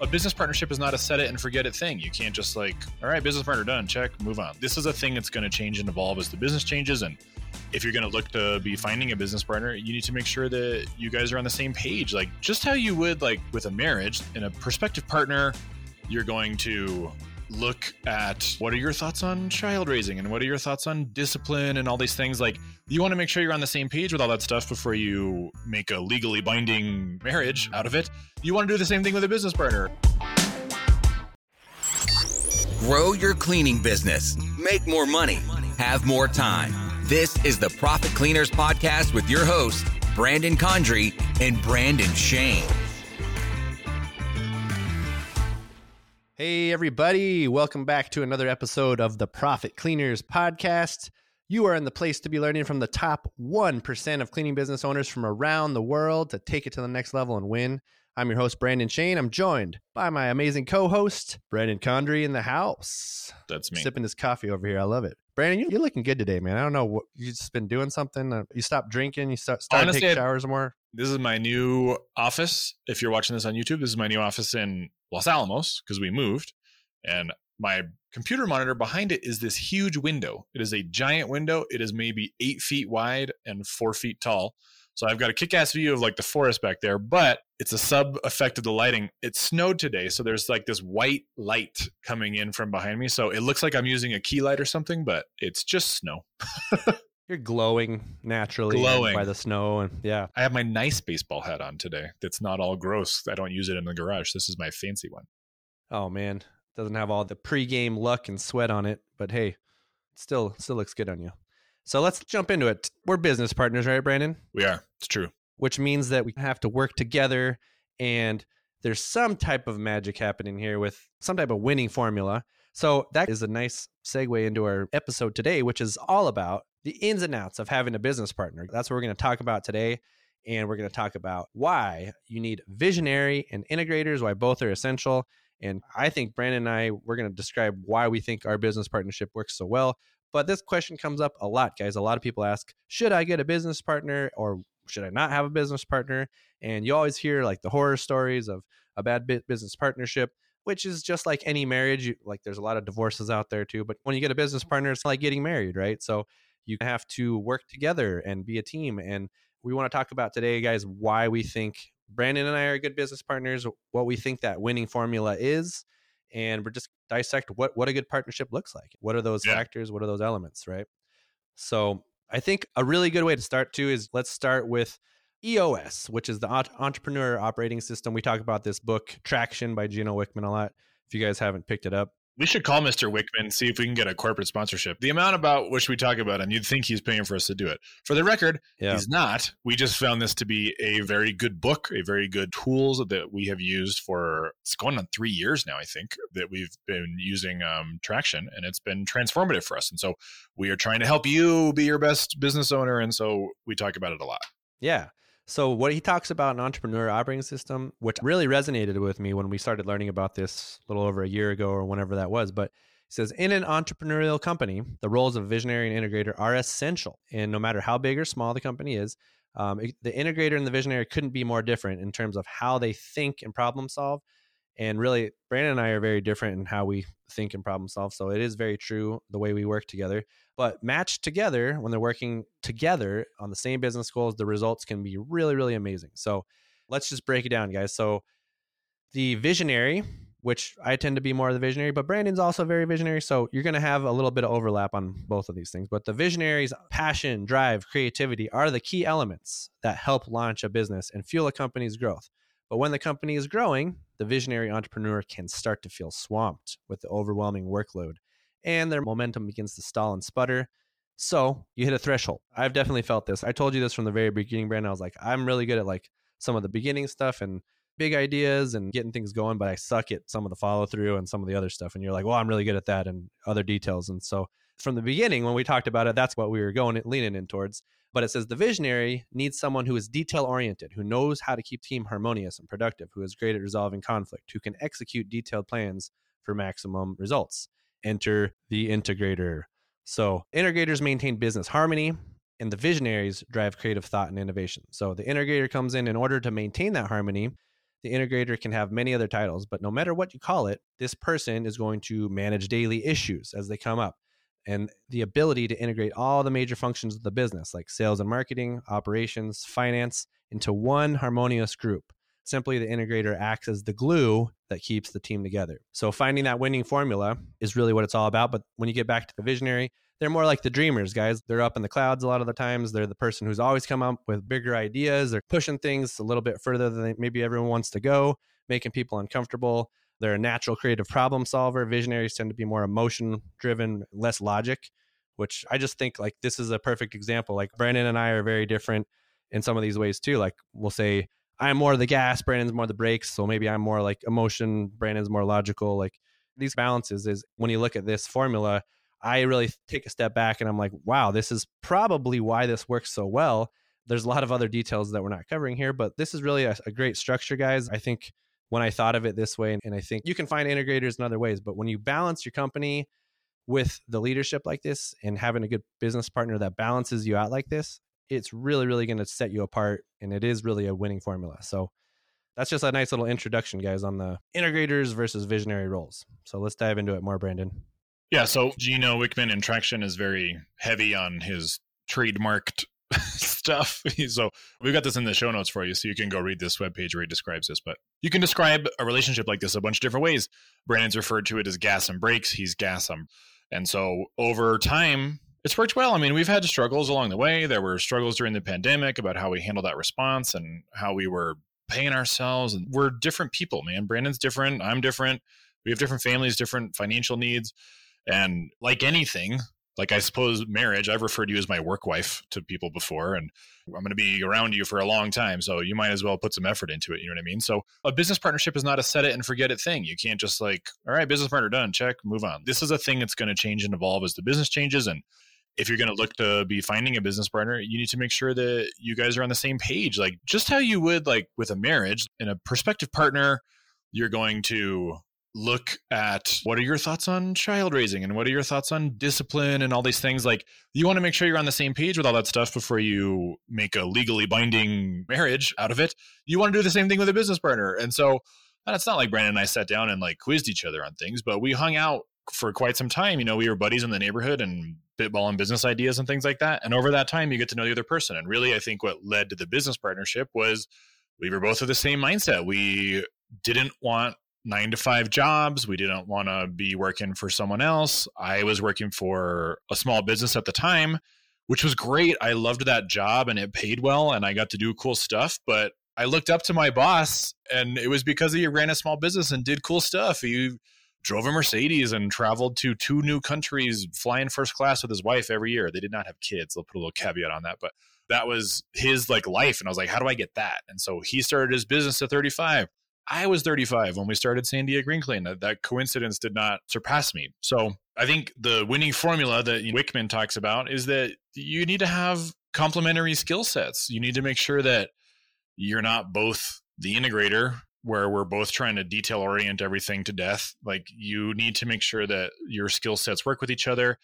A business partnership is not a set it and forget it thing. You can't just like, all right, business partner done, check, move on. This is a thing that's going to change and evolve as the business changes. And if you're going to look to be finding a business partner, you need to make sure that you guys are on the same page. Like just how you would like with a marriage and a prospective partner, you're going to look at what are your thoughts on child raising and what are your thoughts on discipline and all these things like you want to make sure you're on the same page with all that stuff before you make a legally binding marriage out of it. You want to do the same thing with a business partner. Grow your cleaning business. Make more money. Have more time. This is the profit cleaners podcast with your host brandon condry and brandon shane Hey, everybody. Welcome back to another episode of the Profit Cleaners Podcast. You are in the place to be learning from the top 1% of cleaning business owners from around the world to take it to the next level and win. I'm your host, Brandon Shane. I'm joined by my amazing co host, Brandon Condry, in the house. That's me. Sipping his coffee over here. I love it. Brandon, you're looking good today, man. I don't know what you just been doing something. Uh, you stopped drinking. You start started taking showers more. This is my new office. If you're watching this on YouTube, this is my new office in Los Alamos because we moved. And my computer monitor behind it is this huge window. It is a giant window. It is maybe eight feet wide and four feet tall. So I've got a kick-ass view of like the forest back there, but it's a sub effect of the lighting. It snowed today, so there's like this white light coming in from behind me. So it looks like I'm using a key light or something, but it's just snow. You're glowing naturally glowing. by the snow and yeah. I have my nice baseball hat on today. That's not all gross. I don't use it in the garage. This is my fancy one. Oh man, doesn't have all the pregame luck and sweat on it, but hey, still still looks good on you. So let's jump into it. We're business partners, right, Brandon? We are. It's true. Which means that we have to work together and there's some type of magic happening here with some type of winning formula. So that is a nice segue into our episode today, which is all about the ins and outs of having a business partner. That's what we're going to talk about today. And we're going to talk about why you need visionary and integrators, why both are essential. And I think Brandon and I, we're going to describe why we think our business partnership works so well. But this question comes up a lot, guys. A lot of people ask, should I get a business partner or should I not have a business partner? And you always hear like the horror stories of a bad business partnership, which is just like any marriage. Like there's a lot of divorces out there too. But when you get a business mm-hmm. partner, it's like getting married, right? So you have to work together and be a team. And we want to talk about today, guys, why we think Brandon and I are good business partners, what we think that winning formula is, and we're just dissect what what a good partnership looks like. What are those yeah. factors? What are those elements, right? So I think a really good way to start too is let's start with EOS, which is the Entrepreneur Operating System. We talk about this book, Traction by Gino Wickman, a lot. If you guys haven't picked it up, we should call Mr. Wickman, see if we can get a corporate sponsorship. The amount about which we talk about and you'd think he's paying for us to do it. For the record, yeah. he's not. We just found this to be a very good book, a very good tools that we have used for it's going on three years now, I think, that we've been using um, Traction, and it's been transformative for us. And so we are trying to help you be your best business owner, and so we talk about it a lot. Yeah. So what he talks about an entrepreneur operating system, which really resonated with me when we started learning about this a little over a year ago or whenever that was, but he says in an entrepreneurial company, the roles of visionary and integrator are essential, and no matter how big or small the company is, um, the integrator and the visionary couldn't be more different in terms of how they think and problem solve. And really, Brandon and I are very different in how we think and problem solve. So it is very true the way we work together but matched together when they're working together on the same business goals the results can be really really amazing so let's just break it down guys so the visionary which i tend to be more of the visionary but brandon's also very visionary so you're going to have a little bit of overlap on both of these things but the visionaries passion drive creativity are the key elements that help launch a business and fuel a company's growth but when the company is growing the visionary entrepreneur can start to feel swamped with the overwhelming workload and their momentum begins to stall and sputter. So you hit a threshold. I've definitely felt this. I told you this from the very beginning, Brandon. I was like, I'm really good at like some of the beginning stuff and big ideas and getting things going, but I suck at some of the follow through and some of the other stuff. And you're like, well, I'm really good at that and other details. And so from the beginning, when we talked about it, that's what we were going leaning in towards. But it says the visionary needs someone who is detail oriented, who knows how to keep team harmonious and productive, who is great at resolving conflict, who can execute detailed plans for maximum results enter the integrator. So, integrators maintain business harmony, and the visionaries drive creative thought and innovation. So, the integrator comes in in order to maintain that harmony. the integrator can have many other titles, but no matter what you call it, this person is going to manage daily issues as they come up. And the ability to integrate all the major functions of the business, like sales and marketing, operations, finance, into one harmonious group. Simply, the integrator acts as the glue that keeps the team together. So, finding that winning formula is really what it's all about. But when you get back to the visionary, they're more like the dreamers, guys. They're up in the clouds a lot of the times. They're the person who's always come up with bigger ideas. They're pushing things a little bit further than maybe everyone wants to go, making people uncomfortable. They're a natural creative problem solver. Visionaries tend to be more emotion driven, less logic, which I just think like this is a perfect example. Like Brandon and I are very different in some of these ways too. Like we'll say, I'm more the gas, Brandon's more the brakes. So maybe I'm more like emotion, Brandon's more logical. Like these balances is when you look at this formula, I really take a step back and I'm like, wow, this is probably why this works so well. There's a lot of other details that we're not covering here, but this is really a, a great structure, guys. I think when I thought of it this way, and I think you can find integrators in other ways, but when you balance your company with the leadership like this and having a good business partner that balances you out like this, it's really, really going to set you apart. And it is really a winning formula. So that's just a nice little introduction, guys, on the integrators versus visionary roles. So let's dive into it more, Brandon. Yeah. So Gino Wickman in Traction is very heavy on his trademarked stuff. so we've got this in the show notes for you, so you can go read this webpage where he describes this. But you can describe a relationship like this a bunch of different ways. Brandon's referred to it as gas and brakes. He's gas and and so over time, it's worked well. I mean, we've had struggles along the way. There were struggles during the pandemic about how we handled that response and how we were paying ourselves. And we're different people, man. Brandon's different. I'm different. We have different families, different financial needs. And like anything, like I suppose marriage, I've referred to you as my work wife to people before, and I'm going to be around you for a long time. So you might as well put some effort into it. You know what I mean? So a business partnership is not a set it and forget it thing. You can't just like, all right, business partner done, check, move on. This is a thing that's going to change and evolve as the business changes. And if you're going to look to be finding a business partner, you need to make sure that you guys are on the same page. Like just how you would like with a marriage and a prospective partner, you're going to look at what are your thoughts on child raising and what are your thoughts on discipline and all these things. Like you want to make sure you're on the same page with all that stuff before you make a legally binding marriage out of it. You want to do the same thing with a business partner. And so and it's not like brandon and i sat down and like quizzed each other on things but we hung out for quite some time. You know we were buddies in the neighborhood and spitballing business ideas and things like that. And over that time you get to know the other person. And really i think what led to the business partnership was we were both of the same mindset. We didn't want nine to five jobs. We didn't want to be working for someone else. I was working for a small business at the time, which was great. I loved that job and it paid well and I got to do cool stuff. But I looked up to my boss and it was because he ran a small business and did cool stuff. He drove a Mercedes and traveled to two new countries flying first class with his wife every year. They did not have kids. I'll put a little caveat on that, but that was his like life and I was like, how do I get that? And so he started his business at 35 I was 35 when we started Sandia Green Clean. That, that coincidence did not surpass me. So I think the winning formula that Wickman talks about is that you need to have complementary skill sets. You need to make sure that you're not both the integrator where we're both trying to detail orient everything to death. Like you need to make sure that your skill sets work with each other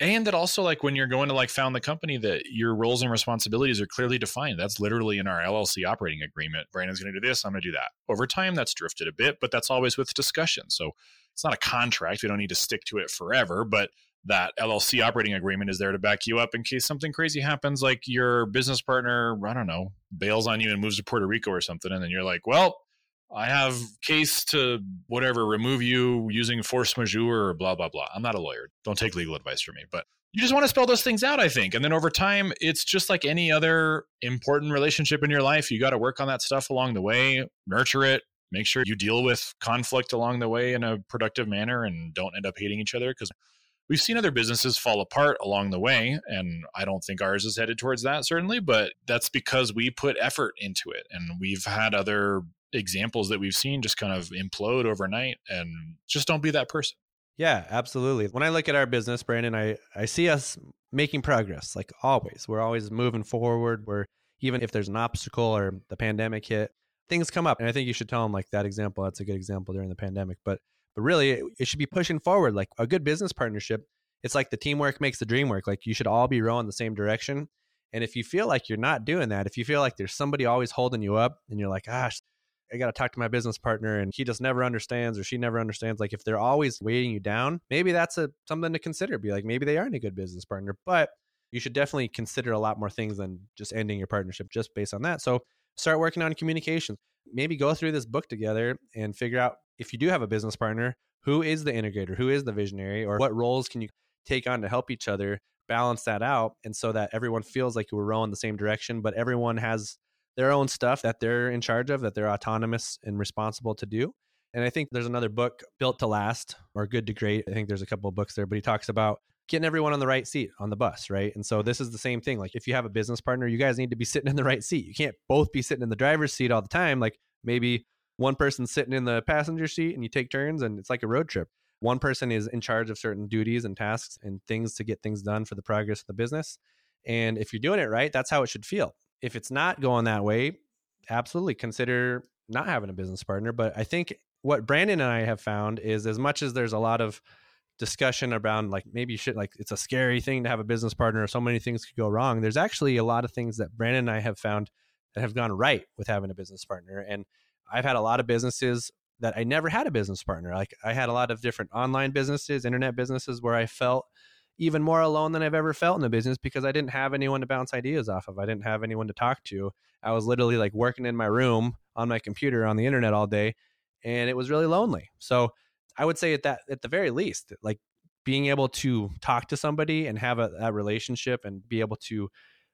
and that also like when you're going to like found the company that your roles and responsibilities are clearly defined. That's literally in our llc operating agreement. Brandon's going to do this i'm going to do that. Over time that's drifted a bit but that's always with discussion. So it's not a contract we don't need to stick to it forever but that llc operating agreement is there to back you up in case something crazy happens like your business partner i don't know bails on you and moves to puerto rico or something and then you're like well I have case to whatever remove you using force majeure or blah blah blah. I'm not a lawyer. Don't take legal advice from me, but you just want to spell those things out, I think. And then over time, it's just like any other important relationship in your life. You got to work on that stuff along the way, nurture it, make sure you deal with conflict along the way in a productive manner and don't end up hating each other because we've seen other businesses fall apart along the way and i don't think ours is headed towards that certainly but that's because we put effort into it and we've had other examples that we've seen just kind of implode overnight and just don't be that person. Yeah, absolutely. When I look at our business, Brandon, I, I see us making progress like always. We're always moving forward. We're even if there's an obstacle or the pandemic hit, things come up. And I think you should tell them like that example. That's a good example during the pandemic. But but really it, it should be pushing forward. Like a good business partnership, it's like the teamwork makes the dream work. Like you should all be rowing the same direction. And if you feel like you're not doing that, if you feel like there's somebody always holding you up and you're like, gosh, I got to talk to my business partner and he just never understands or she never understands. Like if they're always weighing you down, maybe that's a something to consider. Be like, maybe they aren't a good business partner, but you should definitely consider a lot more things than just ending your partnership just based on that. So start working on communication. Maybe go through this book together and figure out if you do have a business partner, who is the integrator, who is the visionary, or what roles can you take on to help each other balance that out and so that everyone feels like we're rowing the same direction, but everyone has their own stuff that they're in charge of, that they're autonomous and responsible to do. And I think there's another book, Built to Last or Good to Great. I think there's a couple of books there, but he talks about getting everyone on the right seat on the bus, right? And so this is the same thing. Like if you have a business partner, you guys need to be sitting in the right seat. You can't both be sitting in the driver's seat all the time. Like maybe one person's sitting in the passenger seat and you take turns and it's like a road trip. One person is in charge of certain duties and tasks and things to get things done for the progress of the business. And if you're doing it right, that's how it should feel. If it's not going that way, absolutely consider not having a business partner. But I think what Brandon and I have found is as much as there's a lot of discussion around like maybe you should like it's a scary thing to have a business partner, so many things could go wrong. There's actually a lot of things that Brandon and I have found that have gone right with having a business partner. And I've had a lot of businesses that I never had a business partner. Like I had a lot of different online businesses, internet businesses where I felt even more alone than I've ever felt in the business because I didn't have anyone to bounce ideas off of. I didn't have anyone to talk to. I was literally like working in my room on my computer on the internet all day and it was really lonely. So I would say at that at the very least, like being able to talk to somebody and have a, a relationship and be able to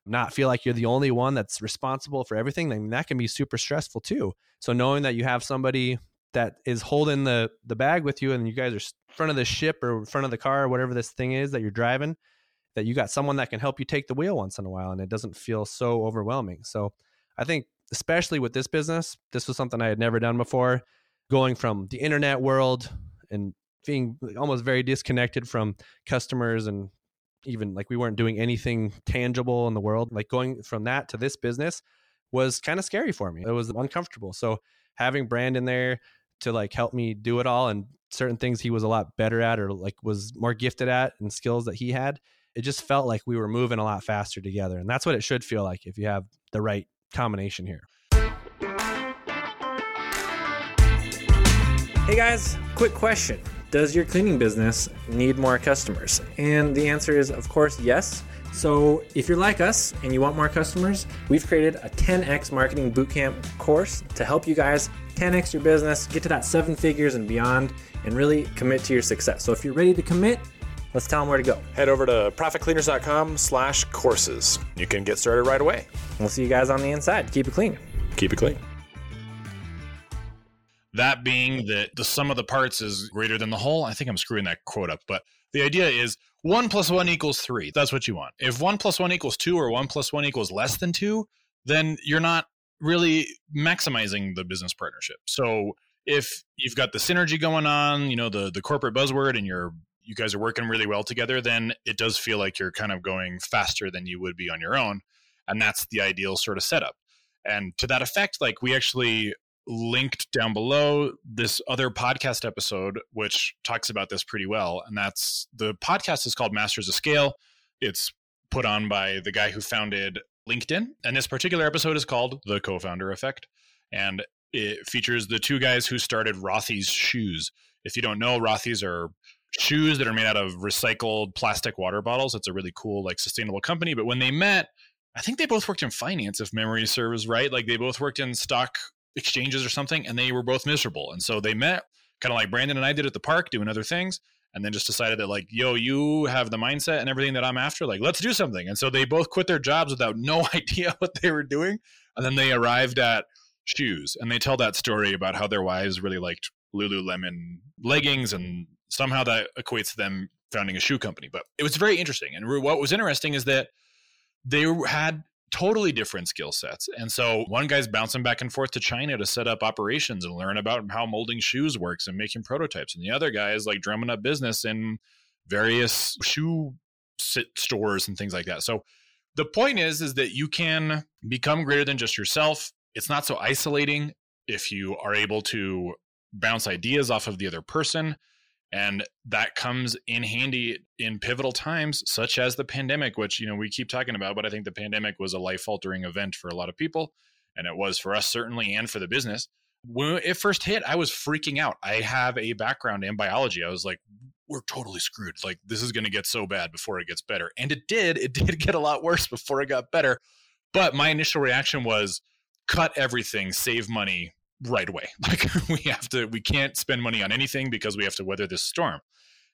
not feel like you're the only one that's responsible for everything, then that can be super stressful too. So knowing that you have somebody that is holding the the bag with you and you guys are in front of the ship or in front of the car or whatever this thing is that you're driving, that you got someone that can help you take the wheel once in a while and it doesn't feel so overwhelming. So I think especially with this business, this was something I had never done before. Going from the internet world and being almost very disconnected from customers and even like we weren't doing anything tangible in the world like going from that to this business was kind of scary for me it was uncomfortable so having brandon there to like help me do it all and certain things he was a lot better at or like was more gifted at and skills that he had it just felt like we were moving a lot faster together and that's what it should feel like if you have the right combination here hey guys quick question does your cleaning business need more customers? And the answer is, of course, yes. So, if you're like us and you want more customers, we've created a 10x marketing bootcamp course to help you guys 10x your business, get to that seven figures and beyond, and really commit to your success. So, if you're ready to commit, let's tell them where to go. Head over to profitcleaners.com slash courses. You can get started right away. We'll see you guys on the inside. Keep it clean. Keep it clean. That being that the sum of the parts is greater than the whole. I think I'm screwing that quote up, but the idea is one plus one equals three. That's what you want. If one plus one equals two or one plus one equals less than two, then you're not really maximizing the business partnership. So if you've got the synergy going on, you know, the the corporate buzzword and you're you guys are working really well together, then it does feel like you're kind of going faster than you would be on your own. And that's the ideal sort of setup. And to that effect, like we actually linked down below this other podcast episode, which talks about this pretty well. And that's the podcast is called Masters of Scale. It's put on by the guy who founded LinkedIn. And this particular episode is called The Co founder Effect. And it features the two guys who started Rothy's Shoes. If you don't know, Rothy's are shoes that are made out of recycled plastic water bottles. It's a really cool, like sustainable company. But when they met, I think they both worked in finance, if memory serves right. Like they both worked in stock exchanges or something, and they were both miserable. And so they met, kind of like Brandon and I did at the park, doing other things, and then just decided that like, yo, you have the mindset and everything that I'm after. Like, let's do something. And so they both quit their jobs without no idea what they were doing, and then they arrived at shoes, and they tell that story about how their wives really liked Lululemon leggings, and somehow that equates to them founding a shoe company. But it was very interesting, and what was interesting is that they had totally different skill sets. And so one guy's bouncing back and forth to China to set up operations and learn about how molding shoes works and making prototypes. And the other guy is like drumming up business in various shoe sit stores and things like that. So the point is is that you can become greater than just yourself. It's not so isolating if you are able to bounce ideas off of the other person and that comes in handy in pivotal times such as the pandemic which you know we keep talking about but i think the pandemic was a life altering event for a lot of people and it was for us certainly and for the business when it first hit, I was freaking out. I have a background in biology. I was like, we're totally screwed. Like, this is going to get so bad before it gets better. And it did. It did get a lot worse before it got better. But my initial reaction was cut everything, save money right away. Like, we have to, we can't spend money on anything because we have to weather this storm.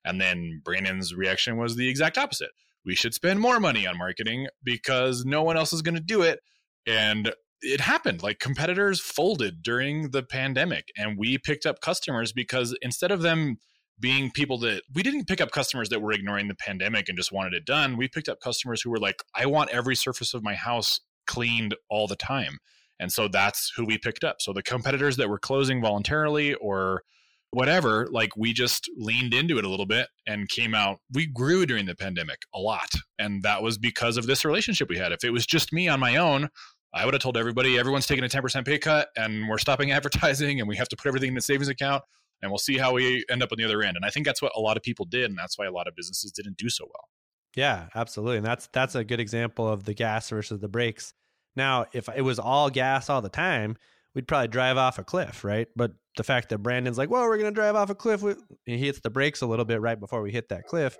And then Brandon's reaction was the exact opposite. We should spend more money on marketing because no one else is going to do it. And it happened like competitors folded during the pandemic and we picked up customers because instead of them being people that we didn't pick up customers that were ignoring the pandemic and just wanted it done we picked up customers who were like i want every surface of my house cleaned all the time and so that's who we picked up so the competitors that were closing voluntarily or whatever like we just leaned into it a little bit and came out we grew during the pandemic a lot and that was because of this relationship we had if it was just me on my own I would have told everybody everyone's taking a 10% pay cut and we're stopping advertising and we have to put everything in the savings account and we'll see how we end up on the other end. And I think that's what a lot of people did and that's why a lot of businesses didn't do so well. Yeah, absolutely. And that's that's a good example of the gas versus the brakes. Now, if it was all gas all the time, we'd probably drive off a cliff, right? But the fact that Brandon's like, "Well, we're going to drive off a cliff," he hits the brakes a little bit right before we hit that cliff.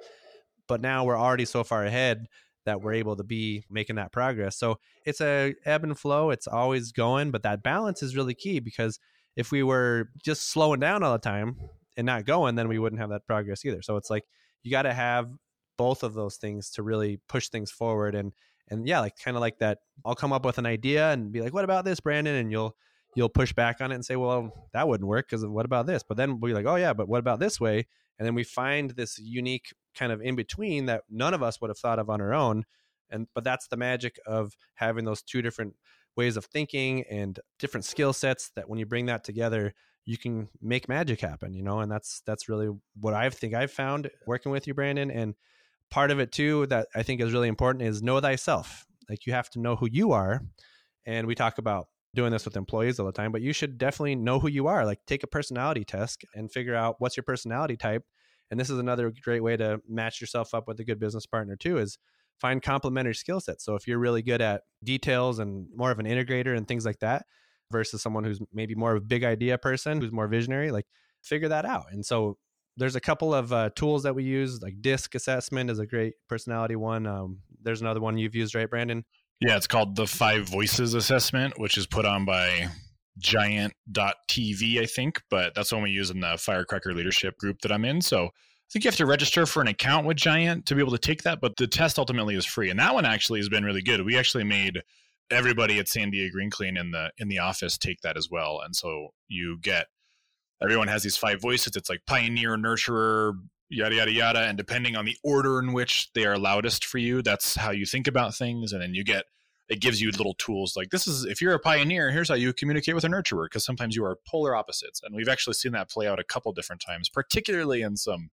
But now we're already so far ahead that we're able to be making that progress. So it's a ebb and flow. It's always going, but that balance is really key because if we were just slowing down all the time and not going, then we wouldn't have that progress either. So it's like you got to have both of those things to really push things forward and and yeah, like kind of like that I'll come up with an idea and be like, "What about this, Brandon?" and you'll you'll push back on it and say, "Well, that wouldn't work because what about this?" But then we'll be like, "Oh yeah, but what about this way?" And then we find this unique kind of in between that none of us would have thought of on our own. And but that's the magic of having those two different ways of thinking and different skill sets that when you bring that together, you can make magic happen, you know, and that's that's really what I think I've found working with you, Brandon. And part of it too that I think is really important is know thyself. Like you have to know who you are. And we talk about doing this with employees all the time, but you should definitely know who you are. Like take a personality test and figure out what's your personality type. And this is another great way to match yourself up with a good business partner too is find complementary skill sets. So if you're really good at details and more of an integrator and things like that versus someone who's maybe more of a big idea person who's more visionary, like figure that out. And so there's a couple of uh, tools that we use like disc assessment is a great personality one. Um, there's another one you've used, right, Brandon? Yeah, it's called the Five Voices Assessment, which is put on by giant.tv, I think, but that's one we use in the Firecracker Leadership group that I'm in. So I think you have to register for an account with Giant to be able to take that, but the test ultimately is free. And that one actually has been really good. We actually made everybody at Sandia Green Clean in the in the office take that as well. And so you get everyone has these five voices. It's like pioneer, nurturer, yada yada yada. And depending on the order in which they are loudest for you that's how you think about things. And then you get it gives you little tools. Like this is if you're a pioneer here's how you communicate with a nurturer because sometimes you are polar opposites. And we've actually seen that play out a couple different times particularly in some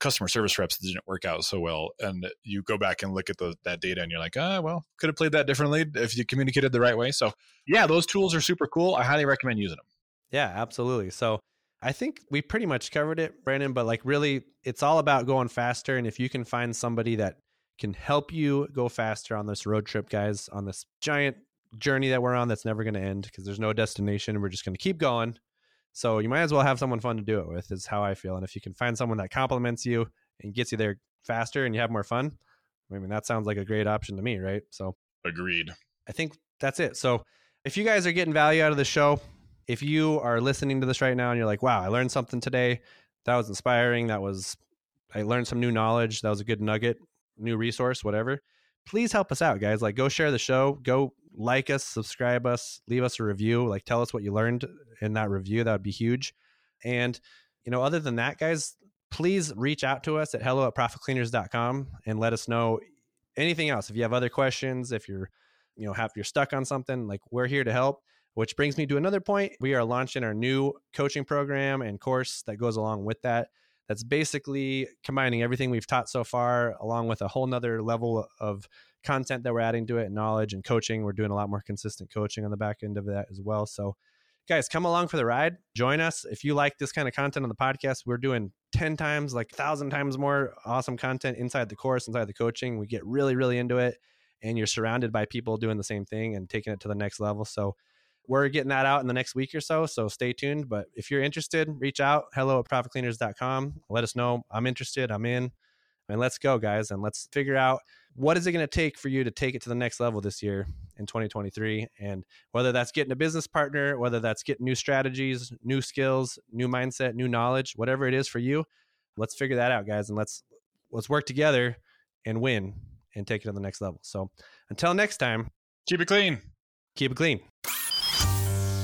customer service reps that didn't work out so well. And you go back and look at the, that data and you're like ah well could have played that differently if you communicated the right way. So yeah those tools are super cool. I highly recommend using them yeah absolutely. So I think we pretty much covered it, Brandon, but like really, it's all about going faster. And if you can find somebody that can help you go faster on this road trip, guys, on this giant journey that we're on that's never going to end because there's no destination. We're just going to keep going. So you might as well have someone fun to do it with, is how I feel. And if you can find someone that compliments you and gets you there faster and you have more fun, I mean, that sounds like a great option to me, right? So, agreed. I think that's it. So, if you guys are getting value out of the show, if you are listening to this right now and you're like, wow, I learned something today, that was inspiring, that was, I learned some new knowledge, that was a good nugget, new resource, whatever, please help us out, guys. Like, go share the show, go like us, subscribe us, leave us a review, like, tell us what you learned in that review. That would be huge. And, you know, other than that, guys, please reach out to us at hello at profitcleaners.com and let us know anything else. If you have other questions, if you're, you know, have you're stuck on something, like we're here to help. Which brings me to another point. We are launching our new coaching program and course that goes along with that. That's basically combining everything we've taught so far, along with a whole nother level of content that we're adding to it, knowledge and coaching. We're doing a lot more consistent coaching on the back end of that as well. So, guys, come along for the ride. Join us. If you like this kind of content on the podcast, we're doing 10 times, like 1,000 times more awesome content inside the course, inside the coaching. We get really, really into it. And you're surrounded by people doing the same thing and taking it to the next level. So, we're getting that out in the next week or so. So stay tuned. But if you're interested, reach out. Hello at profitcleaners.com. Let us know. I'm interested. I'm in. And let's go, guys. And let's figure out what is it going to take for you to take it to the next level this year in 2023. And whether that's getting a business partner, whether that's getting new strategies, new skills, new mindset, new knowledge, whatever it is for you, let's figure that out, guys. And let's let's work together and win and take it to the next level. So until next time, keep it clean. Keep it clean.